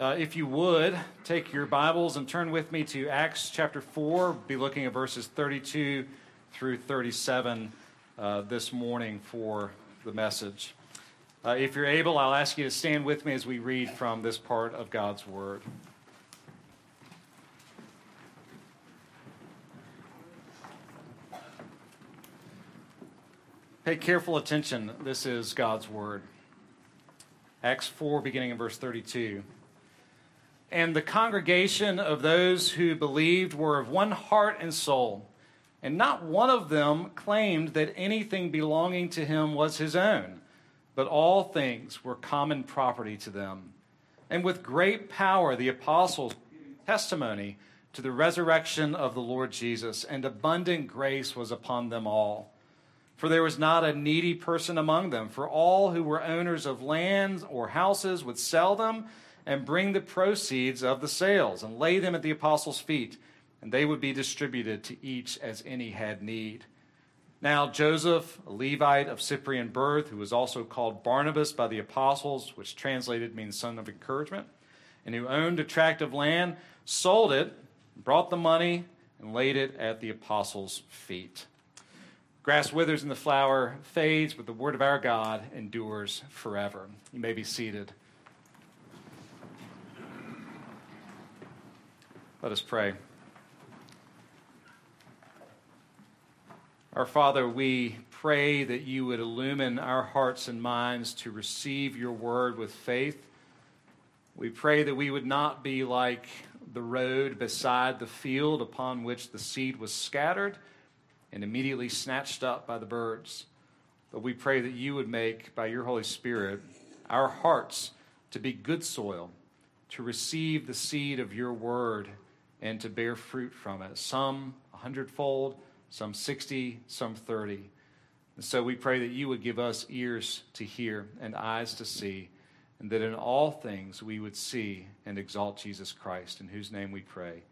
Uh, if you would, take your Bibles and turn with me to Acts chapter 4. Be looking at verses 32 through 37 uh, this morning for the message. Uh, if you're able, I'll ask you to stand with me as we read from this part of God's Word. Pay careful attention. This is God's Word. Acts 4, beginning in verse 32. And the congregation of those who believed were of one heart and soul, and not one of them claimed that anything belonging to him was his own, but all things were common property to them. And with great power the apostles testimony to the resurrection of the Lord Jesus, and abundant grace was upon them all. For there was not a needy person among them, for all who were owners of lands or houses would sell them and bring the proceeds of the sales and lay them at the apostles' feet, and they would be distributed to each as any had need. Now, Joseph, a Levite of Cyprian birth, who was also called Barnabas by the apostles, which translated means son of encouragement, and who owned a tract of land, sold it, brought the money, and laid it at the apostles' feet. Grass withers and the flower fades, but the word of our God endures forever. You may be seated. Let us pray. Our Father, we pray that you would illumine our hearts and minds to receive your word with faith. We pray that we would not be like the road beside the field upon which the seed was scattered and immediately snatched up by the birds. But we pray that you would make, by your Holy Spirit, our hearts to be good soil, to receive the seed of your word and to bear fruit from it. Some a hundredfold, some 60, some 30. And so we pray that you would give us ears to hear and eyes to see, and that in all things we would see and exalt Jesus Christ, in whose name we pray.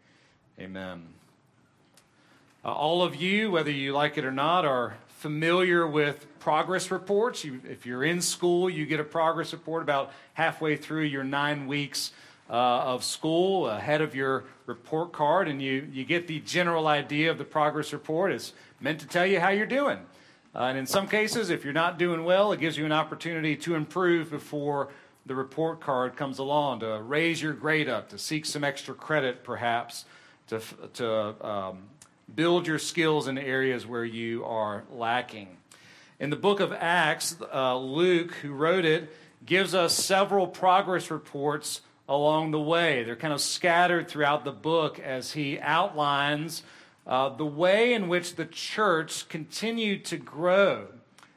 Amen. Uh, all of you, whether you like it or not, are familiar with progress reports. You, if you're in school, you get a progress report about halfway through your nine weeks uh, of school ahead of your report card, and you, you get the general idea of the progress report. It's meant to tell you how you're doing. Uh, and in some cases, if you're not doing well, it gives you an opportunity to improve before the report card comes along, to raise your grade up, to seek some extra credit perhaps, to, to um, build your skills in areas where you are lacking. In the book of Acts, uh, Luke, who wrote it, gives us several progress reports along the way. They're kind of scattered throughout the book as he outlines uh, the way in which the church continued to grow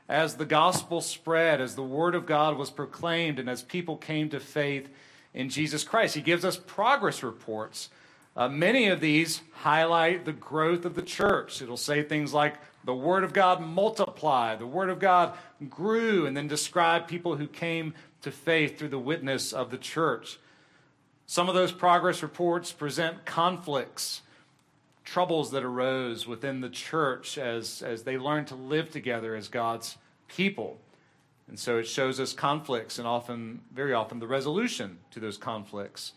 as the gospel spread, as the word of God was proclaimed, and as people came to faith in Jesus Christ. He gives us progress reports. Uh, many of these highlight the growth of the church. It'll say things like, the Word of God multiplied, the Word of God grew, and then describe people who came to faith through the witness of the church. Some of those progress reports present conflicts, troubles that arose within the church as, as they learned to live together as God's people. And so it shows us conflicts and often, very often, the resolution to those conflicts.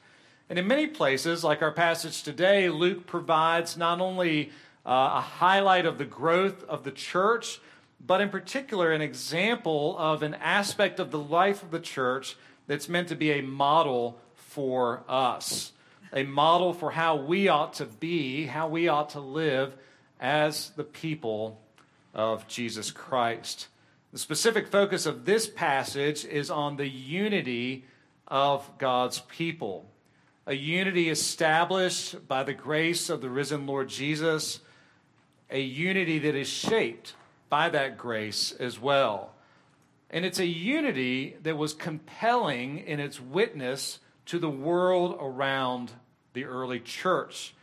And in many places, like our passage today, Luke provides not only uh, a highlight of the growth of the church, but in particular, an example of an aspect of the life of the church that's meant to be a model for us, a model for how we ought to be, how we ought to live as the people of Jesus Christ. The specific focus of this passage is on the unity of God's people, a unity established by the grace of the risen Lord Jesus, a unity that is shaped by that grace as well. And it's a unity that was compelling in its witness to the world around the early church,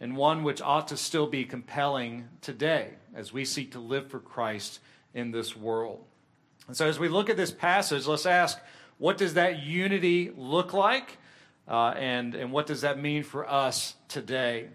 and one which ought to still be compelling today as we seek to live for Christ in this world. And so, as we look at this passage, let's ask what does that unity look like? Uh, and, and what does that mean for us today?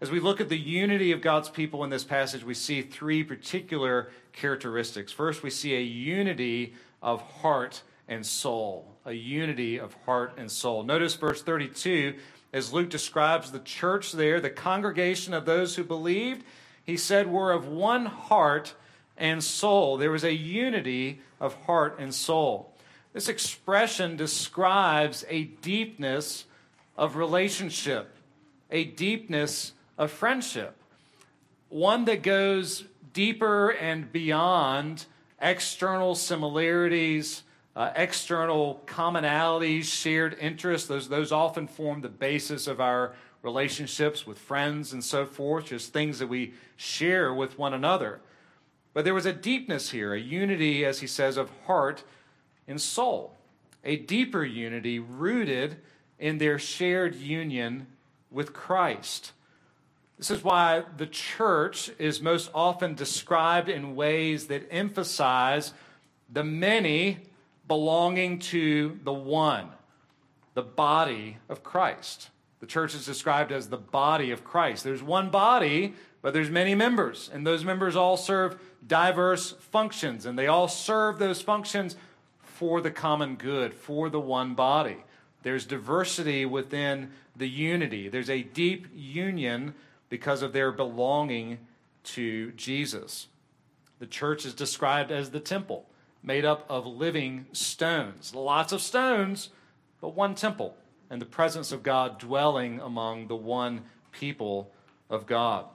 As we look at the unity of God's people in this passage, we see three particular characteristics. First, we see a unity of heart and soul. A unity of heart and soul. Notice verse 32 as Luke describes the church there, the congregation of those who believed, he said, were of one heart and soul. There was a unity of heart and soul. This expression describes a deepness of relationship, a deepness of friendship, one that goes deeper and beyond external similarities, uh, external commonalities, shared interests. Those, those often form the basis of our relationships with friends and so forth, just things that we share with one another. But there was a deepness here, a unity, as he says, of heart and soul, a deeper unity rooted in their shared union with Christ. This is why the church is most often described in ways that emphasize the many belonging to the one, the body of Christ. The church is described as the body of Christ. There's one body, but there's many members, and those members all serve diverse functions, and they all serve those functions for the common good, for the one body. There's diversity within the unity. There's a deep union because of their belonging to Jesus. The church is described as the temple, made up of living stones. Lots of stones, but one temple, and the presence of God dwelling among the one people of God.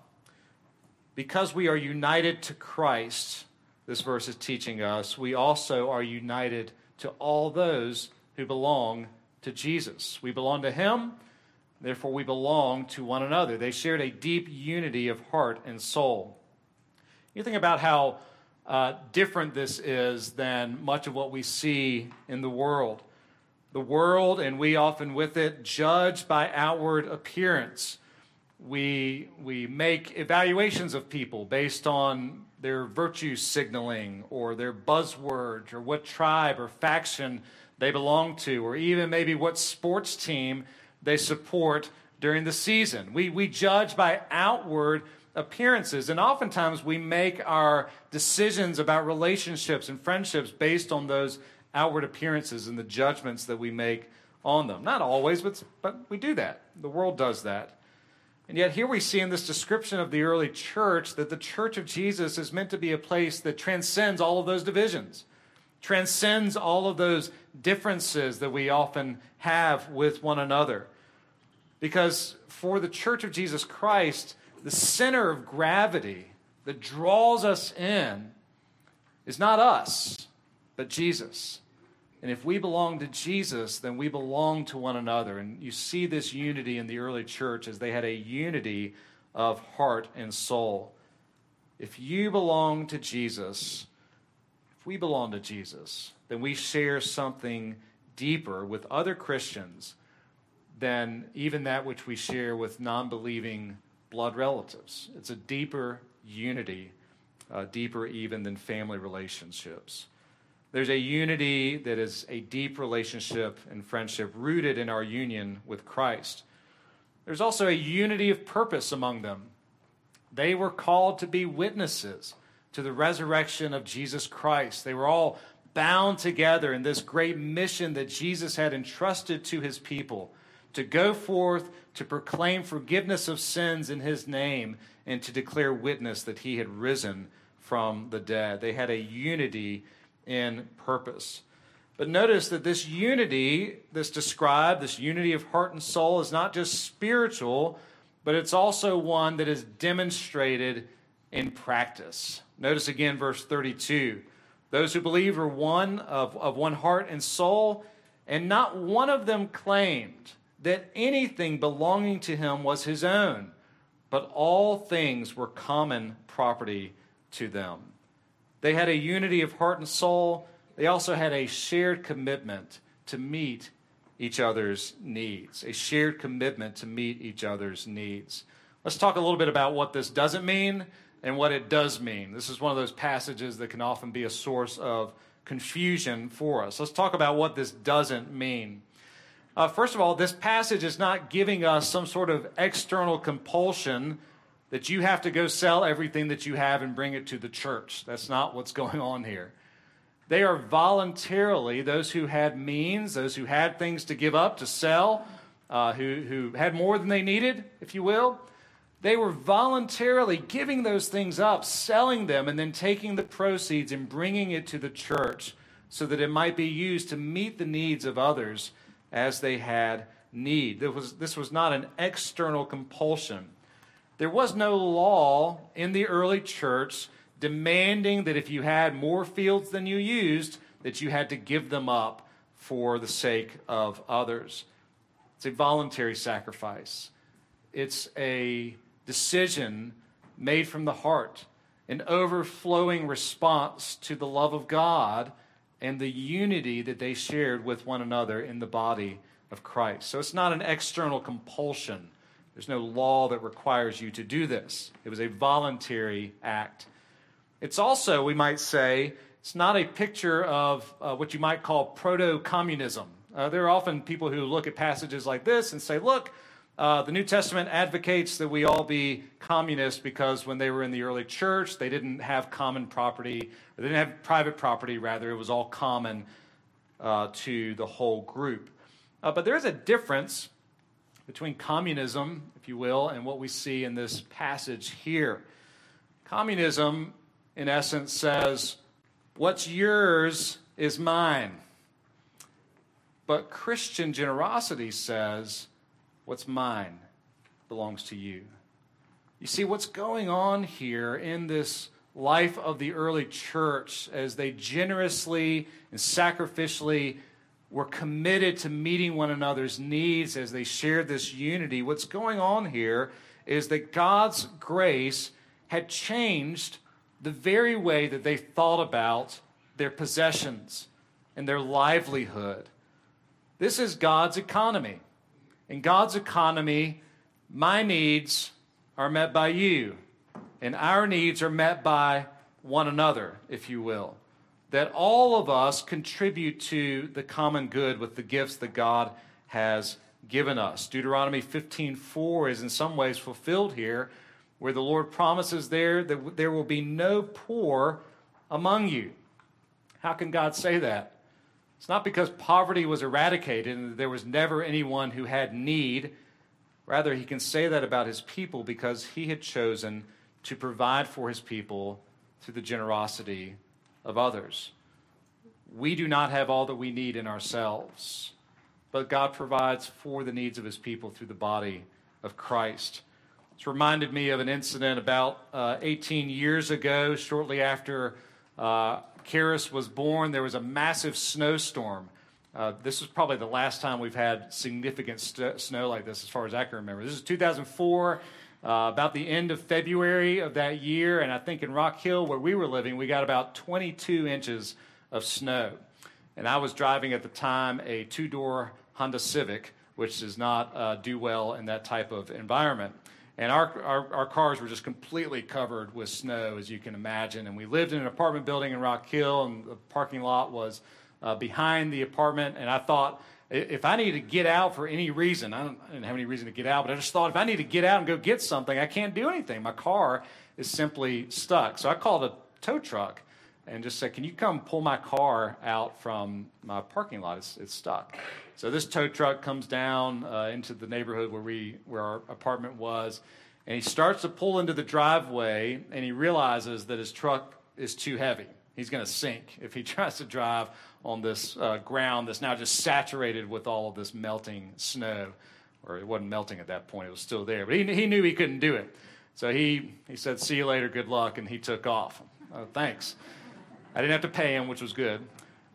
Because we are united to Christ, this verse is teaching us, we also are united to all those who belong to Jesus. We belong to Him, therefore, we belong to one another. They shared a deep unity of heart and soul. You think about how uh, different this is than much of what we see in the world. The world, and we often with it, judge by outward appearance we, we make evaluations of people based on their virtue signaling or their buzzwords or what tribe or faction they belong to, or even maybe what sports team they support during the season. We, we judge by outward appearances, and oftentimes we make our decisions about relationships and friendships based on those outward appearances and the judgments that we make on them. Not always, but, but we do that. The world does that. And yet, here we see in this description of the early church that the church of Jesus is meant to be a place that transcends all of those divisions, transcends all of those differences that we often have with one another. Because for the church of Jesus Christ, the center of gravity that draws us in is not us, but Jesus. And if we belong to Jesus, then we belong to one another. And you see this unity in the early church as they had a unity of heart and soul. If you belong to Jesus, if we belong to Jesus, then we share something deeper with other Christians than even that which we share with non believing blood relatives. It's a deeper unity, uh, deeper even than family relationships. There's a unity that is a deep relationship and friendship rooted in our union with Christ. There's also a unity of purpose among them. They were called to be witnesses to the resurrection of Jesus Christ. They were all bound together in this great mission that Jesus had entrusted to his people to go forth to proclaim forgiveness of sins in his name and to declare witness that he had risen from the dead. They had a unity in purpose. But notice that this unity that's described, this unity of heart and soul, is not just spiritual, but it's also one that is demonstrated in practice. Notice again verse 32. Those who believe are one of, of one heart and soul, and not one of them claimed that anything belonging to him was his own, but all things were common property to them. They had a unity of heart and soul. They also had a shared commitment to meet each other's needs, a shared commitment to meet each other's needs. Let's talk a little bit about what this doesn't mean and what it does mean. This is one of those passages that can often be a source of confusion for us. Let's talk about what this doesn't mean. Uh, first of all, this passage is not giving us some sort of external compulsion that you have to go sell everything that you have and bring it to the church. That's not what's going on here. They are voluntarily, those who had means, those who had things to give up, to sell, uh, who, who had more than they needed, if you will, they were voluntarily giving those things up, selling them, and then taking the proceeds and bringing it to the church so that it might be used to meet the needs of others as they had need. This was, this was not an external compulsion. There was no law in the early church demanding that if you had more fields than you used, that you had to give them up for the sake of others. It's a voluntary sacrifice. It's a decision made from the heart, an overflowing response to the love of God and the unity that they shared with one another in the body of Christ. So it's not an external compulsion. There's no law that requires you to do this. It was a voluntary act. It's also, we might say, it's not a picture of uh, what you might call proto communism. Uh, there are often people who look at passages like this and say, look, uh, the New Testament advocates that we all be communists because when they were in the early church, they didn't have common property, they didn't have private property, rather, it was all common uh, to the whole group. Uh, but there is a difference between communism, if you will, and what we see in this passage here. Communism, in essence, says, What's yours is mine. But Christian generosity says, What's mine belongs to you. You see, what's going on here in this life of the early church as they generously and sacrificially were committed to meeting one another's needs as they shared this unity. What's going on here is that God's grace had changed the very way that they thought about their possessions and their livelihood. This is God's economy. In God's economy, my needs are met by you, and our needs are met by one another, if you will that all of us contribute to the common good with the gifts that God has given us. Deuteronomy 15:4 is in some ways fulfilled here where the Lord promises there that there will be no poor among you. How can God say that? It's not because poverty was eradicated and there was never anyone who had need. Rather, he can say that about his people because he had chosen to provide for his people through the generosity of others. We do not have all that we need in ourselves, but God provides for the needs of his people through the body of Christ. It's reminded me of an incident about uh, 18 years ago, shortly after uh, Karis was born. There was a massive snowstorm. Uh, this was probably the last time we've had significant st- snow like this, as far as I can remember. This is 2004. Uh, about the end of February of that year, and I think in Rock Hill, where we were living, we got about 22 inches of snow. And I was driving at the time a two door Honda Civic, which does not uh, do well in that type of environment. And our, our, our, cars were just completely covered with snow, as you can imagine. And we lived in an apartment building in Rock Hill, and the parking lot was uh, behind the apartment. And I thought, if I need to get out for any reason, I, I, didn't have any reason to get out, but I just thought if I need to get out and go get something, I can't do anything. My car is simply stuck. So I called a tow truck and just said, Can you come pull my car out from my parking lot? It's, it's stuck. So this tow truck comes down uh, into the neighborhood where, we, where our apartment was, and he starts to pull into the driveway, and he realizes that his truck is too heavy. He's going to sink if he tries to drive on this uh, ground that's now just saturated with all of this melting snow. Or it wasn't melting at that point, it was still there. But he, he knew he couldn't do it. So he, he said, See you later, good luck, and he took off. Uh, thanks. I didn't have to pay him, which was good.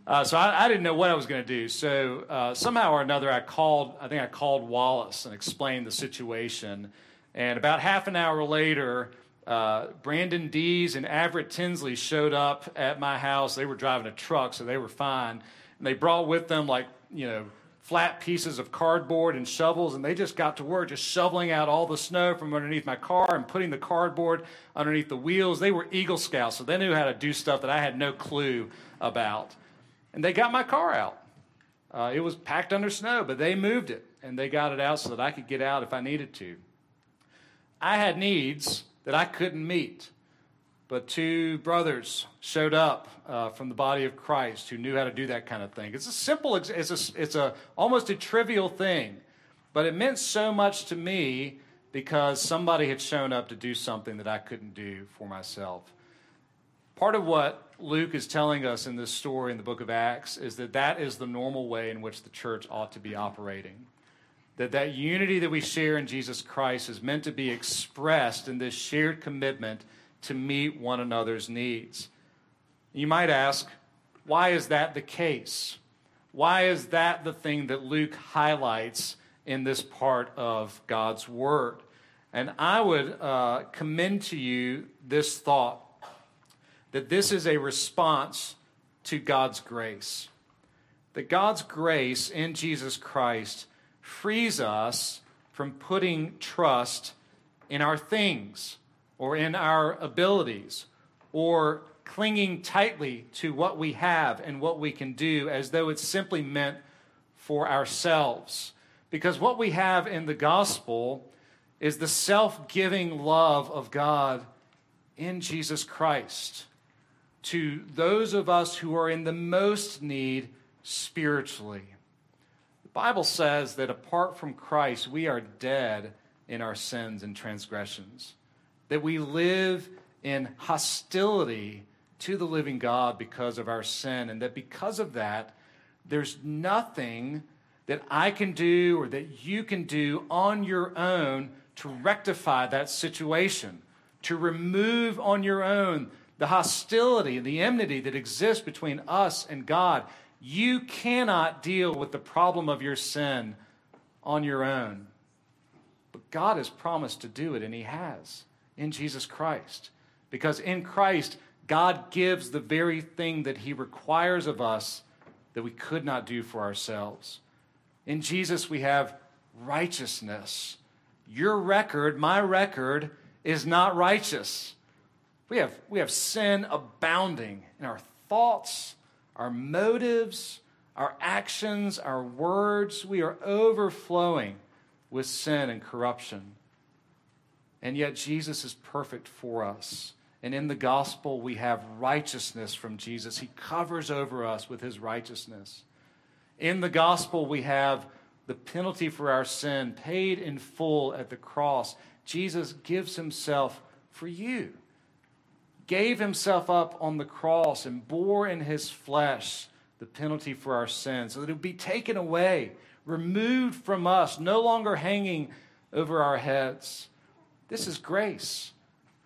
Uh, so I, I, didn't know what I was going to do. So uh, somehow or another, I called. I think I called Wallace and explained the situation. And about half an hour later, uh, Brandon Dees and Everett Tinsley showed up at my house. They were driving a truck, so they were fine. And they brought with them, like, you know, flat pieces of cardboard and shovels, and they just got to work just shoveling out all the snow from underneath my car and putting the cardboard underneath the wheels. They were Eagle Scouts, so they knew how to do stuff that I had no clue about. And they got my car out. Uh, it was packed under snow, but they moved it, and they got it out so that I could get out if I needed to. I had needs that I couldn't meet. But two brothers showed up uh, from the body of Christ who knew how to do that kind of thing. It's a simple, it's a, it's a almost a trivial thing, but it meant so much to me because somebody had shown up to do something that I couldn't do for myself. Part of what Luke is telling us in this story in the book of Acts is that that is the normal way in which the church ought to be operating. That that unity that we share in Jesus Christ is meant to be expressed in this shared commitment to meet one another's needs. You might ask, why is that the case? Why is that the thing that Luke highlights in this part of God's Word? And I would uh, commend to you this thought that this is a response to God's grace. That God's grace in Jesus Christ frees us from putting trust in our things or in our abilities or clinging tightly to what we have and what we can do as though it's simply meant for ourselves. Because what we have in the gospel is the self giving love of God in Jesus Christ to those of us who are in the most need spiritually. The Bible says that apart from Christ, we are dead in our sins and transgressions, that we live in hostility to the living God because of our sin, and that because of that, there's nothing that I can do or that you can do on your own to rectify that situation, to remove on your own the hostility and the enmity that exists between us and God. You cannot deal with the problem of your sin on your own. But God has promised to do it, and He has in Jesus Christ. Because in Christ, God gives the very thing that He requires of us that we could not do for ourselves. In Jesus, we have righteousness. Your record, my record, is not righteous. We have, we have sin abounding in our thoughts, our motives, our actions, our words. We are overflowing with sin and corruption. And yet, Jesus is perfect for us. And in the gospel, we have righteousness from Jesus. He covers over us with his righteousness. In the gospel, we have the penalty for our sin paid in full at the cross. Jesus gives himself for you gave himself up on the cross and bore in his flesh the penalty for our sins, so that it would be taken away, removed from us, no longer hanging over our heads. This is grace.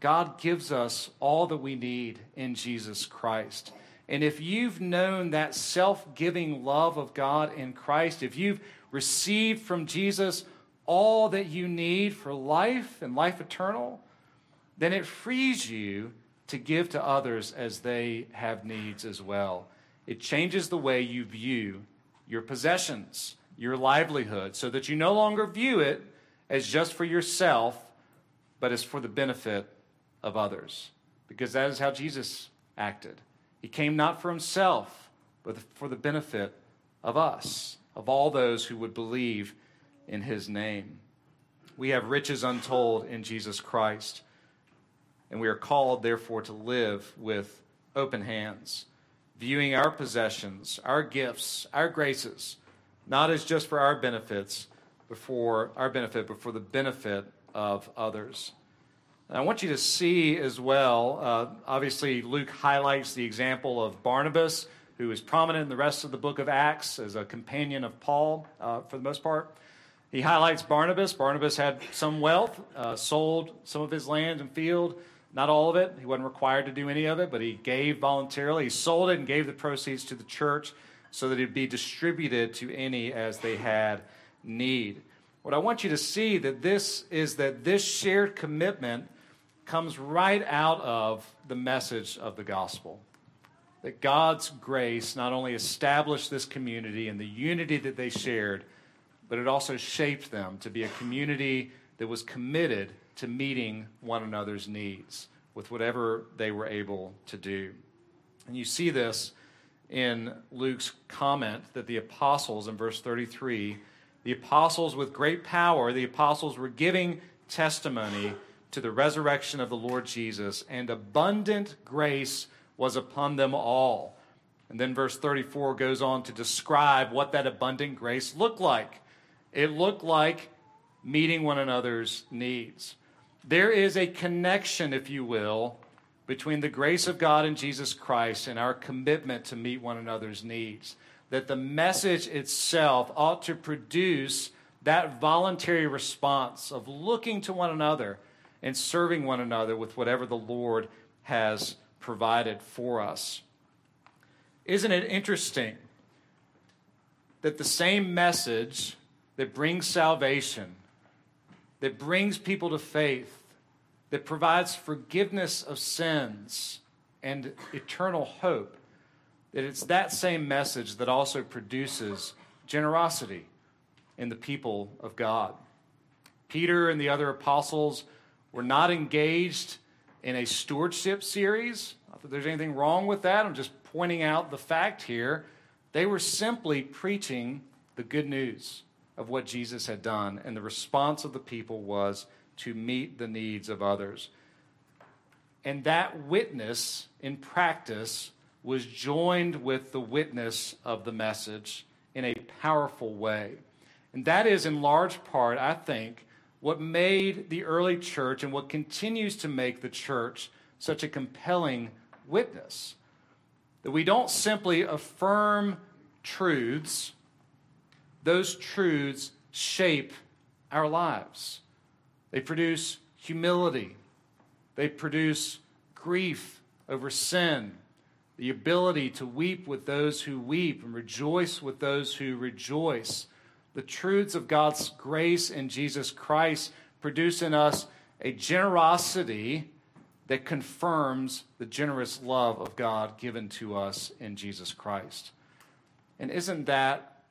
God gives us all that we need in Jesus Christ. And if you've known that self giving love of God in Christ, if you've received from Jesus all that you need for life and life eternal, then it frees you to give to others as they have needs as well. It changes the way you view your possessions, your livelihood, so that you no longer view it as just for yourself, but as for the benefit of others. Because that is how Jesus acted. He came not for himself, but for the benefit of us, of all those who would believe in his name. We have riches untold in Jesus Christ. And we are called, therefore, to live with open hands, viewing our possessions, our gifts, our graces, not as just for our benefits, but for our benefit, but for the benefit of others. And I want you to see as well, uh, obviously, Luke highlights the example of Barnabas, who is prominent in the rest of the book of Acts as a companion of Paul uh, for the most part. He highlights Barnabas. Barnabas had some wealth, uh, sold some of his land and field, not all of it. He wasn't required to do any of it, but he gave voluntarily. He sold it and gave the proceeds to the church so that it'd be distributed to any as they had need. What I want you to see that this is that this shared commitment comes right out of the message of the gospel. That God's grace not only established this community and the unity that they shared, but it also shaped them to be a community that was committed to meeting one another's needs with whatever they were able to do. And you see this in Luke's comment that the apostles, in verse 33, the apostles with great power, the apostles were giving testimony to the resurrection of the Lord Jesus, and abundant grace was upon them all. And then verse 34 goes on to describe what that abundant grace looked like. It looked like meeting one another's needs. There is a connection, if you will, between the grace of God and Jesus Christ and our commitment to meet one another's needs. That the message itself ought to produce that voluntary response of looking to one another and serving one another with whatever the Lord has provided for us. Isn't it interesting that the same message that brings salvation, that brings people to faith, that provides forgiveness of sins and eternal hope, that it's that same message that also produces generosity in the people of God. Peter and the other apostles were not engaged in a stewardship series. Not that there's anything wrong with that. I'm just pointing out the fact here. They were simply preaching the good news of what Jesus had done, and the response of the people was to meet the needs of others. And that witness in practice was joined with the witness of the message in a powerful way. And that is, in large part, I think, what made the early church and what continues to make the church such a compelling witness. That we don't simply affirm truths, those truths shape our lives. They produce humility, they produce grief over sin, the ability to weep with those who weep and rejoice with those who rejoice the truths of God's grace in Jesus Christ produce in us a generosity that confirms the generous love of God given to us in Jesus Christ. And isn't that,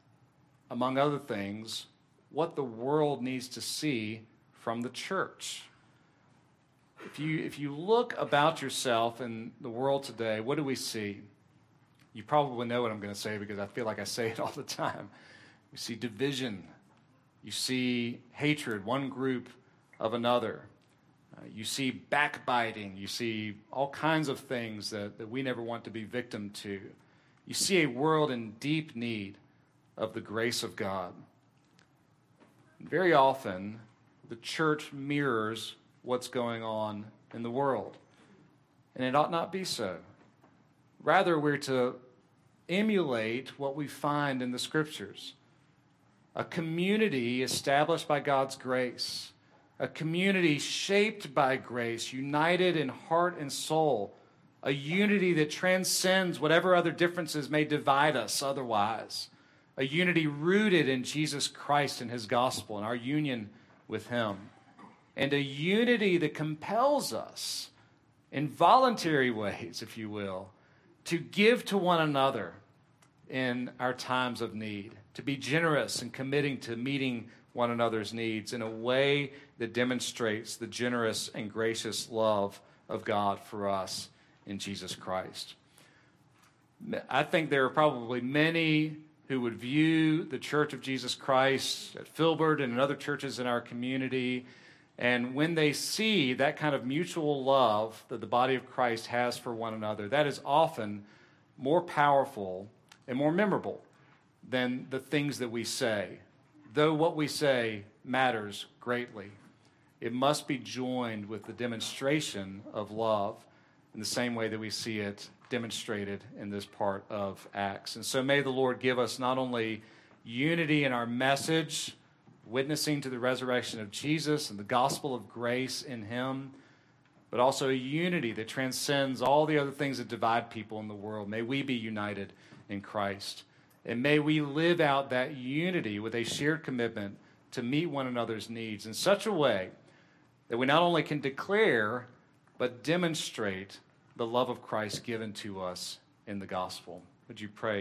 among other things, what the world needs to see from the church? If you, if you look about yourself and the world today, what do we see? You probably know what I'm going to say because I feel like I say it all the time. You see division. You see hatred, one group of another. Uh, you see backbiting. You see all kinds of things that, that we never want to be victim to. You see a world in deep need of the grace of God. And very often, the church mirrors what's going on in the world. And it ought not be so. Rather, we're to emulate what we find in the scriptures. A community established by God's grace, a community shaped by grace, united in heart and soul, a unity that transcends whatever other differences may divide us otherwise, a unity rooted in Jesus Christ and his gospel and our union with him, and a unity that compels us in voluntary ways, if you will, to give to one another in our times of need to be generous and committing to meeting one another's needs in a way that demonstrates the generous and gracious love of God for us in Jesus Christ. I think there are probably many who would view the Church of Jesus Christ at Filbert and in other churches in our community, and when they see that kind of mutual love that the body of Christ has for one another, that is often more powerful and more memorable than the things that we say. Though what we say matters greatly, it must be joined with the demonstration of love in the same way that we see it demonstrated in this part of Acts. And so may the Lord give us not only unity in our message, witnessing to the resurrection of Jesus and the gospel of grace in Him, but also a unity that transcends all the other things that divide people in the world. May we be united in Christ. And may we live out that unity with a shared commitment to meet one another's needs in such a way that we not only can declare, but demonstrate the love of Christ given to us in the gospel. Would you pray?